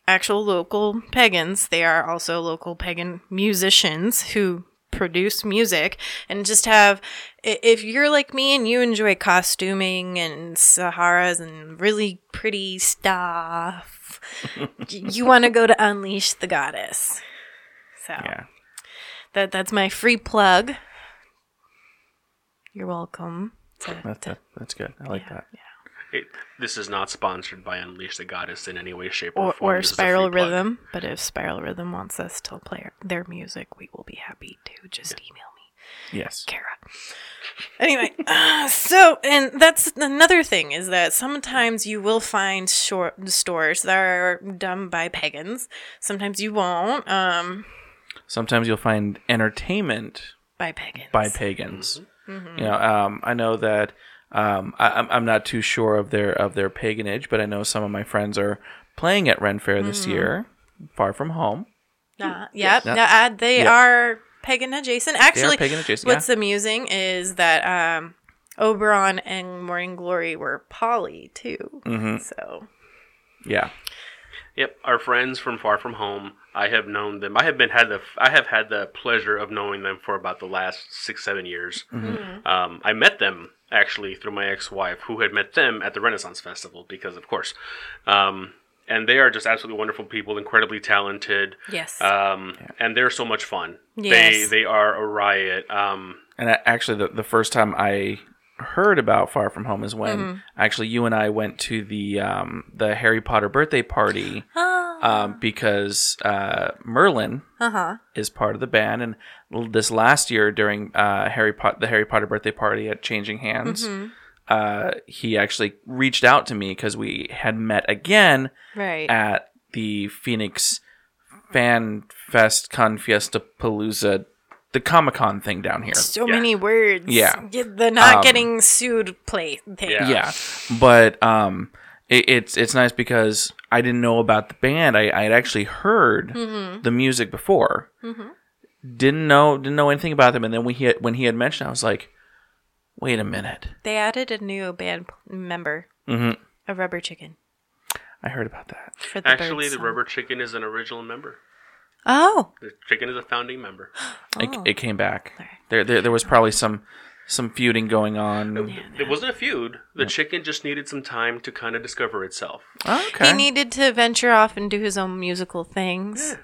actual local pagans, they are also local pagan musicians who produce music and just have if you're like me and you enjoy costuming and saharas and really pretty stuff you want to go to unleash the goddess so Yeah. that that's my free plug you're welcome to- That, that's good. I like yeah, that. yeah. It, this is not sponsored by Unleash the Goddess in any way, shape, or, or, form. or This is a free Spiral plug. Rhythm. But if Spiral Rhythm wants us to play their music, we will be happy to. Just email me, Yes. Kara. Anyway, uh, so and that's another thing is that sometimes you will find short stores that are done by pagans. Sometimes you won't. Um, Sometimes you'll find entertainment by pagans. by pagans. Mm-hmm. You know, um, I know that um, I, I'm I'm not too sure of their of their paganage, but I know some of my friends are playing at Ren Fair Mm-hmm. this year, far from home. Uh, yep. Yeah. no, uh, they Yeah. are pagan adjacent. They Actually, pagan adjacent. what's amusing is that um, Oberon and Morning Glory were poly too. yeah. hmm So yeah. Yep, our friends from Far From Home. I have known them. I have been had the I have had the pleasure of knowing them for about the last six seven years. Mm-hmm. Um, I met them actually through my ex-wife, who had met them at the Renaissance Festival because, of course, um, and they are just absolutely wonderful people, incredibly talented, yes, um, and they're so much fun. They Yes. they they are a riot. Um, And I, actually, the, the first time I heard about Far From Home is when Mm-hmm. actually you and I went to the um, the Harry Potter birthday party um, because uh, Merlin uh huh. is part of the band, and this last year during uh, Harry Pot the Harry Potter birthday party at Changing Hands. Mm-hmm. Uh, he actually reached out to me because we had met again Right. at the Phoenix Fan Fest Con Fiesta Palooza, the Comic Con thing down here. so Yeah. many words. Yeah. the not Um, getting sued play thing. Yeah. yeah but um it, it's it's nice because I didn't know about the band. I I had actually heard Mm-hmm. the music before. Didn't know didn't know anything about them, and then when he had, when he had mentioned, I was like, wait a minute. They added a new band member, Mm-hmm. a rubber chicken. I heard about that. For the Actually, the song. rubber chicken is an original member. Oh, The chicken is a founding member. It, Oh. it came back. Alright. There, there there was probably some some feuding going on. It wasn't a feud. The chicken just needed some time to kind of discover itself. Oh, okay. he needed to venture off and do his own musical things.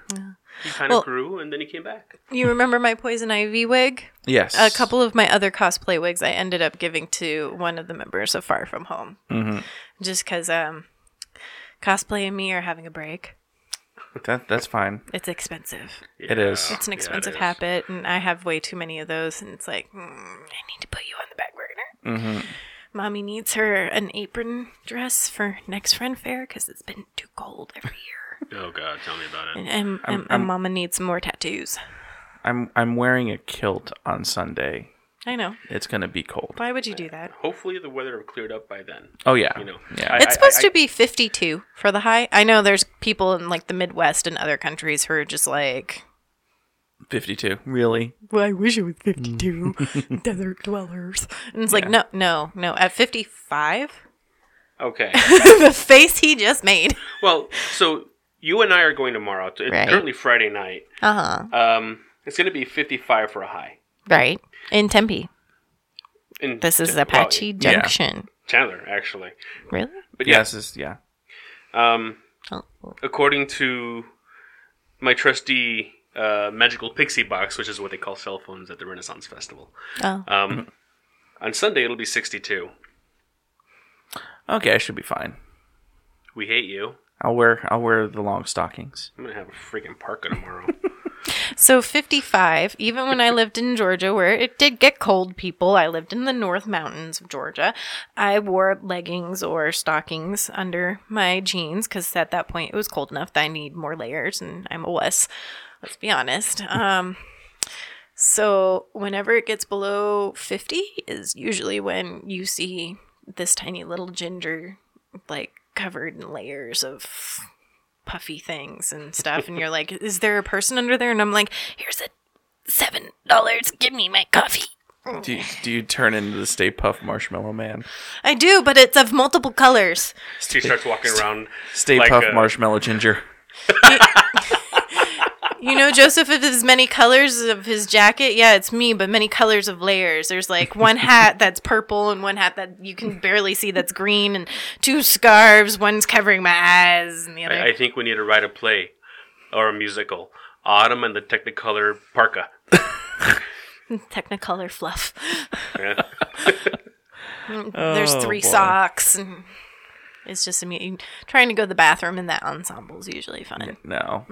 He kind of Well- grew, and then he came back. You remember my poison ivy wig? yes. A couple of my other cosplay wigs I ended up giving to one of the members of Far From Home. Mm-hmm. Just because um, cosplay and me are having a break. That that's fine. It's expensive. It is. It's an Yeah, it expensive habit, and I have way too many of those, and it's like, mm, I need to put you on the back burner. Mm-hmm. Mommy needs her an apron dress for next friend fair because it's been too cold every year. Oh God, tell me about it. and, and, and Mama needs some more tattoos. I'm I'm wearing a kilt on Sunday. I know. It's gonna be cold. Why would you do that? Hopefully, the weather will cleared up by then. Oh yeah. You know, Yeah. I- It's supposed I- to be 52 for the high. I know there's people in like the Midwest and other countries who are just like, Fifty two. Really? well, I wish it was 52 desert dwellers. And it's like, no, no, no. At 55, Okay. the face he just made. well, so you and I are going tomorrow. It's Right. currently Friday night. Uh huh. Um, it's going to be 55 for a high. Right. In Tempe. In This is well, Apache yeah. Junction. Chandler, actually. Really? But yeah, Yes. Is yeah. um, Oh. according to my trusty uh, magical pixie box, which is what they call cell phones at the Renaissance Festival, Oh. um, on Sunday it'll be 62. Okay, I should be fine. We hate you. I'll wear I'll wear the long stockings. I'm gonna have a freaking parka tomorrow. So 55, even when I lived in Georgia, where it did get cold, people, I lived in the North Mountains of Georgia. I wore leggings or stockings under my jeans because at that point it was cold enough that I need more layers, and I'm a wuss. Let's be honest. Um, so whenever it gets below 50 is usually when you see this tiny little ginger, like covered in layers of puffy things and stuff and you're like is there a person under there and i'm like here's a seven dollars give me my coffee Do you, do you turn into the Stay Puft Marshmallow Man? i do but it's of multiple colors she starts walking around. Stay Like Puff a- Marshmallow Ginger. you know joseph of his many colors of his jacket yeah it's me but many colors of layers there's like one hat that's purple and one hat that you can barely see that's green and two scarves one's covering my eyes and the other I, I think we need to write a play or a musical. Autumn and the Technicolor parka. technicolor fluff Yeah. there's Oh, three boy. socks and it's just me trying to go to the bathroom in that ensemble is usually fun No.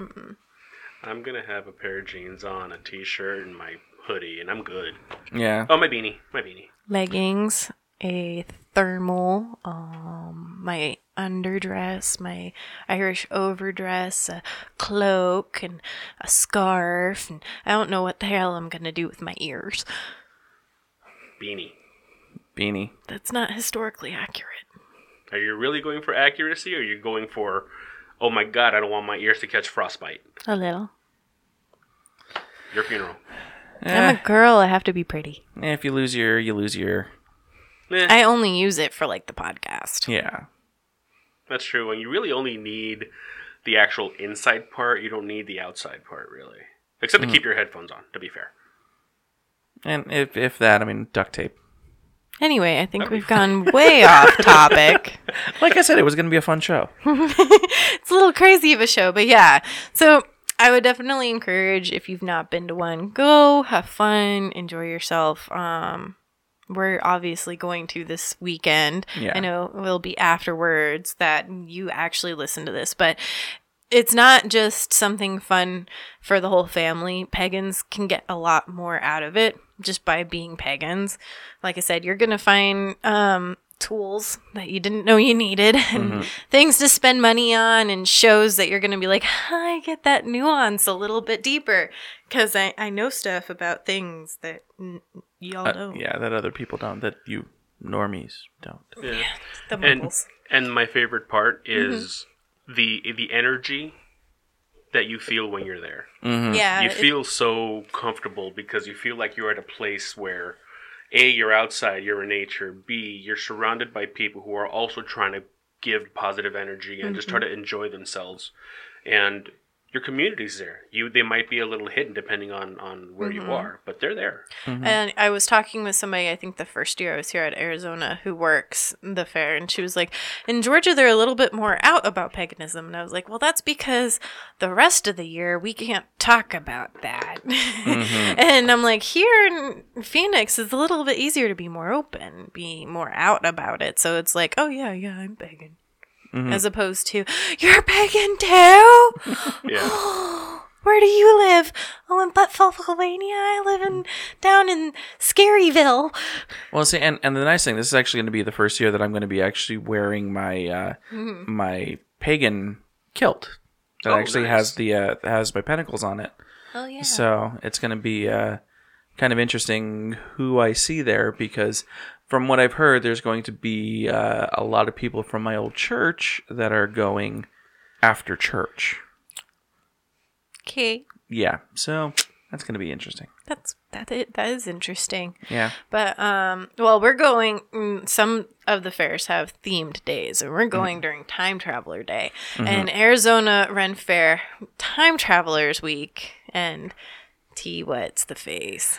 I'm gonna have a pair of jeans on, a t-shirt, and my hoodie, and I'm good. Yeah. Oh, my beanie, my beanie. leggings, a thermal, um, my underdress, my Irish overdress, a cloak, and a scarf, and I don't know what the hell I'm gonna do with my ears. Beanie. Beanie. That's not historically accurate. Are you really going for accuracy, or are you going for, oh my god, I don't want my ears to catch frostbite? A little. Your funeral. I'm a girl. I have to be pretty. Eh, if you lose your ear, you lose your. Eh, I only use it for like the podcast. Yeah. that's true. And you really only need the actual inside part. You don't need the outside part, really. Except to keep your headphones on, to be fair. And if if that, I mean duct tape. Anyway, I think we've gone way off topic. Like I said, it was going to be a fun show. it's a little crazy of a show, but yeah. So I would definitely encourage if you've not been to one, go have fun, enjoy yourself. Um, we're obviously going to this weekend. Yeah. I know it will be afterwards that you actually listen to this, but it's not just something fun for the whole family. Pagans can get a lot more out of it just by being pagans. Like I said, you're going to find um, tools that you didn't know you needed and things to spend money on and shows that you're going to be like, I get that nuance a little bit deeper because I, I know stuff about things that n- y'all Uh, know. yeah, that other people don't. That you normies don't. Yeah. The And muggles. And my favorite part is the the energy that you feel when you're there. Mm-hmm. Yeah. you feel so comfortable because you feel like you're at a place where a you're outside you're in nature b you're surrounded by people who are also trying to give positive energy and just try mm-hmm. to enjoy themselves and your community's there you they might be a little hidden depending on on where you mm-hmm. are but they're there mm-hmm. And I was talking with somebody, I think the first year I was here at Arizona, who works the fair, and she was like, in Georgia, they're a little bit more out about paganism. And I was like, well, that's because the rest of the year we can't talk about that. Mm-hmm. and I'm like, here in Phoenix, it's a little bit easier to be more open, be more out about it. So it's like, oh, yeah, yeah, I'm pagan. As opposed to, you're pagan too? yeah Where do you live? Oh, in Pennsylvania. I live in down in Scaryville. Well, see, and, and the nice thing, this is actually going to be the first year that I'm going to be actually wearing my uh, my pagan kilt that Oh, actually nice. has the uh, has my pentacles on it. Oh yeah. So it's going to be uh, kind of interesting who I see there because from what I've heard, there's going to be uh, a lot of people from my old church that are going after church. Okay, Yeah, so that's going to be interesting. that's that. It, that is interesting. Yeah. But um, well, we're going. mm, Some of the fairs have themed days, and we're going during Time Traveler Day, and Arizona Ren Fair Time Travelers Week, and T. What's the face?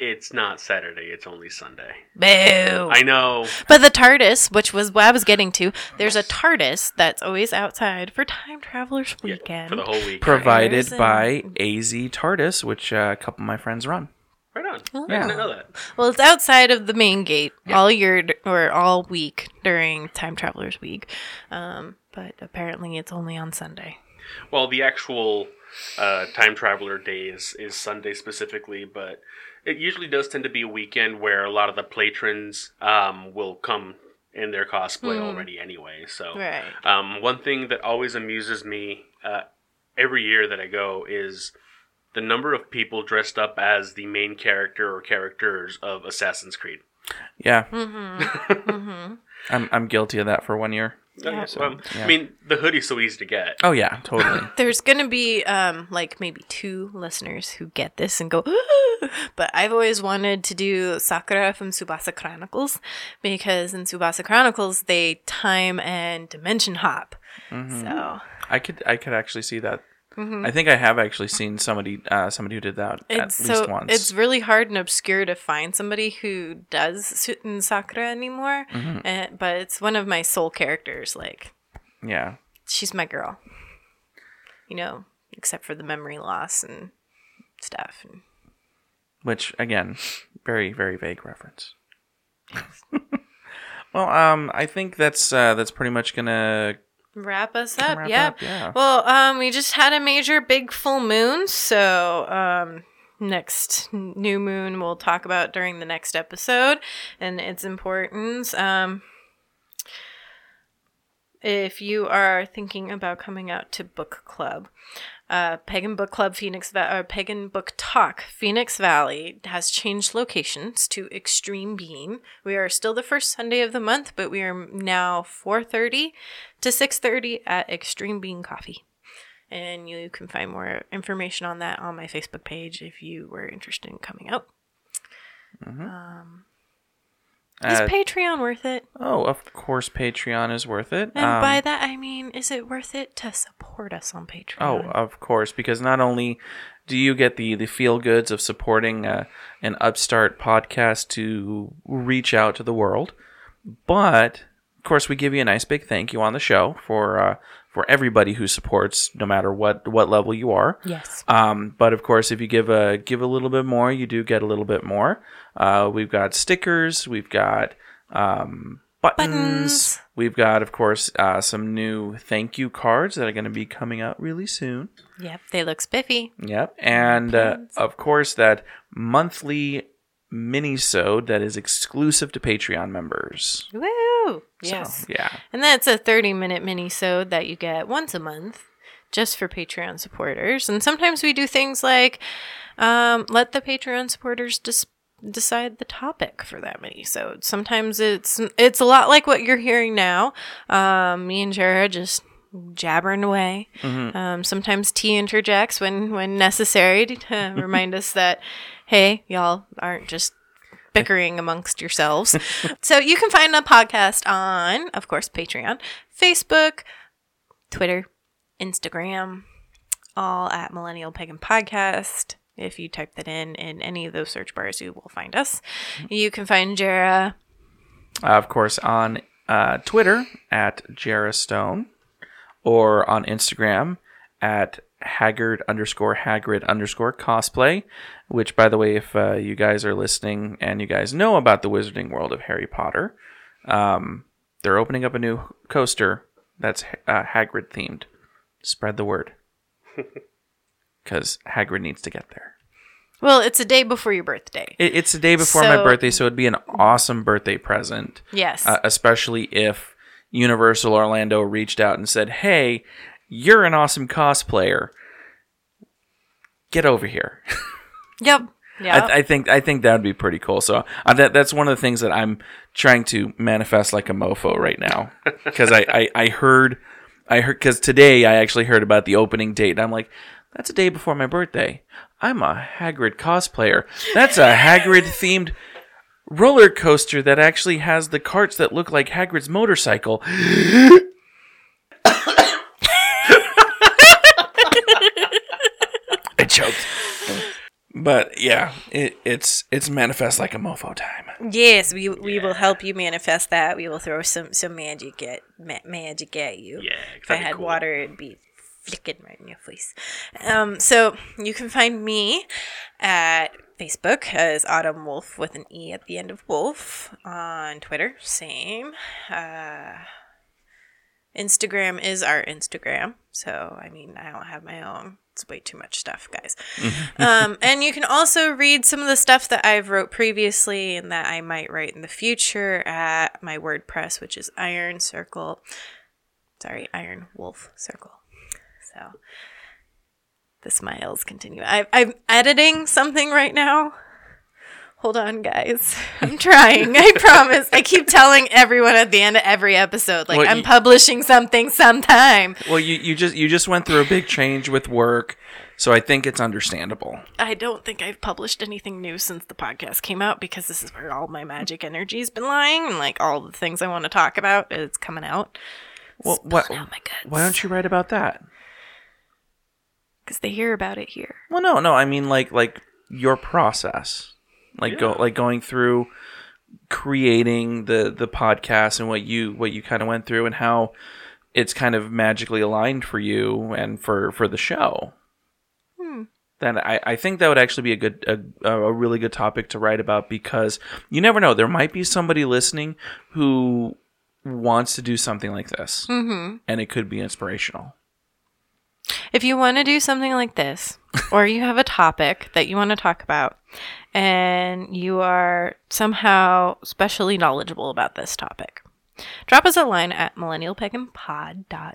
It's not saturday it's only sunday Boo! i know But the TARDIS, which was what I was getting to, there's a TARDIS that's always outside for Time Travelers Yeah, Weekend. for the whole week Provided Arizona. by AZ TARDIS, which uh, a couple of my friends run. right on Yeah. i didn't know that well, it's outside of the main gate all year or all week during Time Travelers Week. Um, but apparently it's only on Sunday. Well, the actual uh, time traveler day is, is Sunday specifically, but it usually does tend to be a weekend where a lot of the patrons um, will come in their cosplay already anyway. So, Right. um, one thing that always amuses me uh, every year that I go is the number of people dressed up as the main character or characters of Assassin's Creed. Yeah, Mm-hmm. I'm I'm guilty of that for one year. Yeah. Well, yeah. I mean, the hoodie's so easy to get. Oh yeah, totally. There's gonna be um like maybe two listeners who get this and go, but I've always wanted to do Sakura from Tsubasa Chronicles because in Tsubasa Chronicles they time and dimension hop. So I could I could actually see that. I think I have actually seen somebody uh, somebody who did that Mm-hmm. it's at least once. it's really hard and obscure to find somebody who does Su- in Sakura anymore. Mm-hmm. And, but it's one of my soul characters. Like yeah. she's my girl. You know, except for the memory loss and stuff. And Which again, very very vague reference. well, um, I think that's uh, that's pretty much gonna wrap us up. wrap yeah. up, yeah. Well, um, we just had a major big full moon, so um, next new moon we'll talk about during the next episode and its importance. Um, if you are thinking about coming out to book club, uh, Pagan Book Club Phoenix Va- or Pagan Book Talk Phoenix Valley has changed locations to Xtreme Bean. We are still the first Sunday of the month, but we are now 4:30 to 6:30 at Xtreme Bean Coffee. And you can find more information on that on my Facebook page if you were interested in coming out. Is Uh, Patreon worth it? oh, of course, Patreon is worth it. And Um, by that I mean, is it worth it to support us on Patreon? Oh, of course, because not only do you get the the feel goods of supporting uh, an upstart podcast to reach out to the world, but of course we give you a nice big thank you on the show for uh, for everybody who supports, no matter what what level you are. yes. Um, but of course, if you give a give a little bit more, you do get a little bit more. Uh, we've got stickers, we've got um, buttons, Buttons. we've got, of course, uh, some new thank you cards that are going to be coming out really soon. Yep, they look spiffy. Yep, and uh, of course that monthly mini-sode that is exclusive to Patreon members. Woo! Yes. So, yeah. And that's a 30 minute mini sode that you get once a month just for Patreon supporters. And sometimes we do things like um, let the Patreon supporters dis- decide the topic for that mini-sode. Sometimes it's it's a lot like what you're hearing now. Um, me and Jara just jabbering away. Um, sometimes T interjects when when necessary to remind us that hey, y'all aren't just bickering amongst yourselves. so you can find the podcast on, of course, Patreon, Facebook, Twitter, Instagram, all at Millennial Pagan Podcast. If you type that in in any of those search bars, you will find us. You can find Jara. Uh, of course, on uh, Twitter at Jara Stone or on Instagram at Haggard underscore Hagrid underscore cosplay. Which, by the way, if uh, you guys are listening and you guys know about the Wizarding World of Harry Potter, um, they're opening up a new coaster that's uh, Hagrid themed. Spread the word. Because Hagrid needs to get there. Well, it's a day before your birthday. It, it's the day before my birthday, so it'd be an awesome birthday present. Yes. uh, especially if Universal Orlando reached out and said, "Hey, you're an awesome cosplayer. Get over here." yep. Yeah. I, I think I think that would be pretty cool. So uh, that that's one of the things that I'm trying to manifest like a mofo right now because I, I I heard I heard because today I actually heard about the opening date and I'm like. That's a day before my birthday. I'm a Hagrid cosplayer. That's a Hagrid themed roller coaster that actually has the carts that look like Hagrid's motorcycle. I choked. But yeah, it, it's it's manifest like a mofo time. Yes, we we will help you manifest that. We will throw some some magic at ma- magic at you. Yeah, If I had cool. water, it'd be flicking right in your face. Um, so you can find me at Facebook as Autumn Wolf with an E at the end of Wolf. On Twitter, same. Uh, Instagram is our Instagram. So, I mean, I don't have my own. It's way too much stuff, guys. um, and you can also read some of the stuff that I've wrote previously and that I might write in the future at my WordPress, which is Iron Circle. Sorry, Iron Wolf Circle. So the smiles continue. I, I'm editing something right now. Hold on, guys. I'm trying. I promise. I keep telling everyone at the end of every episode, like Well, I'm you- publishing something sometime. Well, you, you just you just went through a big change with work, so I think it's understandable. I don't think I've published anything new since the podcast came out because this is where all my magic energy's been lying and like all the things I want to talk about is coming out. Well, what, Oh my god. why don't you write about that? Because they hear about it here. Well, no, no. I mean, like like your process, like go like going through creating the the podcast and what you what you kind of went through and how it's kind of magically aligned for you and for for the show. Then I, I think that would actually be a good a, a really good topic to write about because you never know there might be somebody listening who wants to do something like this mm-hmm. and it could be inspirational. If you want to do something like this, or you have a topic that you want to talk about, and you are somehow specially knowledgeable about this topic, drop us a line at millennialpaganpod.gmail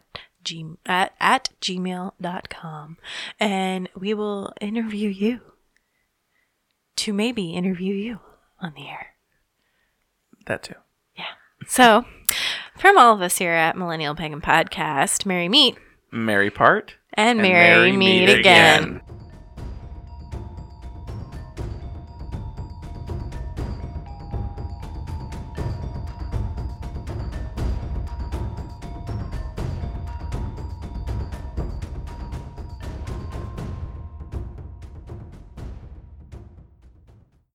at, at gmail.com and we will interview you to maybe interview you on the air. That too. Yeah. So, from all of us here at Millennial Pagan Podcast, Merry Meet Merry part and, and Merry, merry Meet, meet again. again.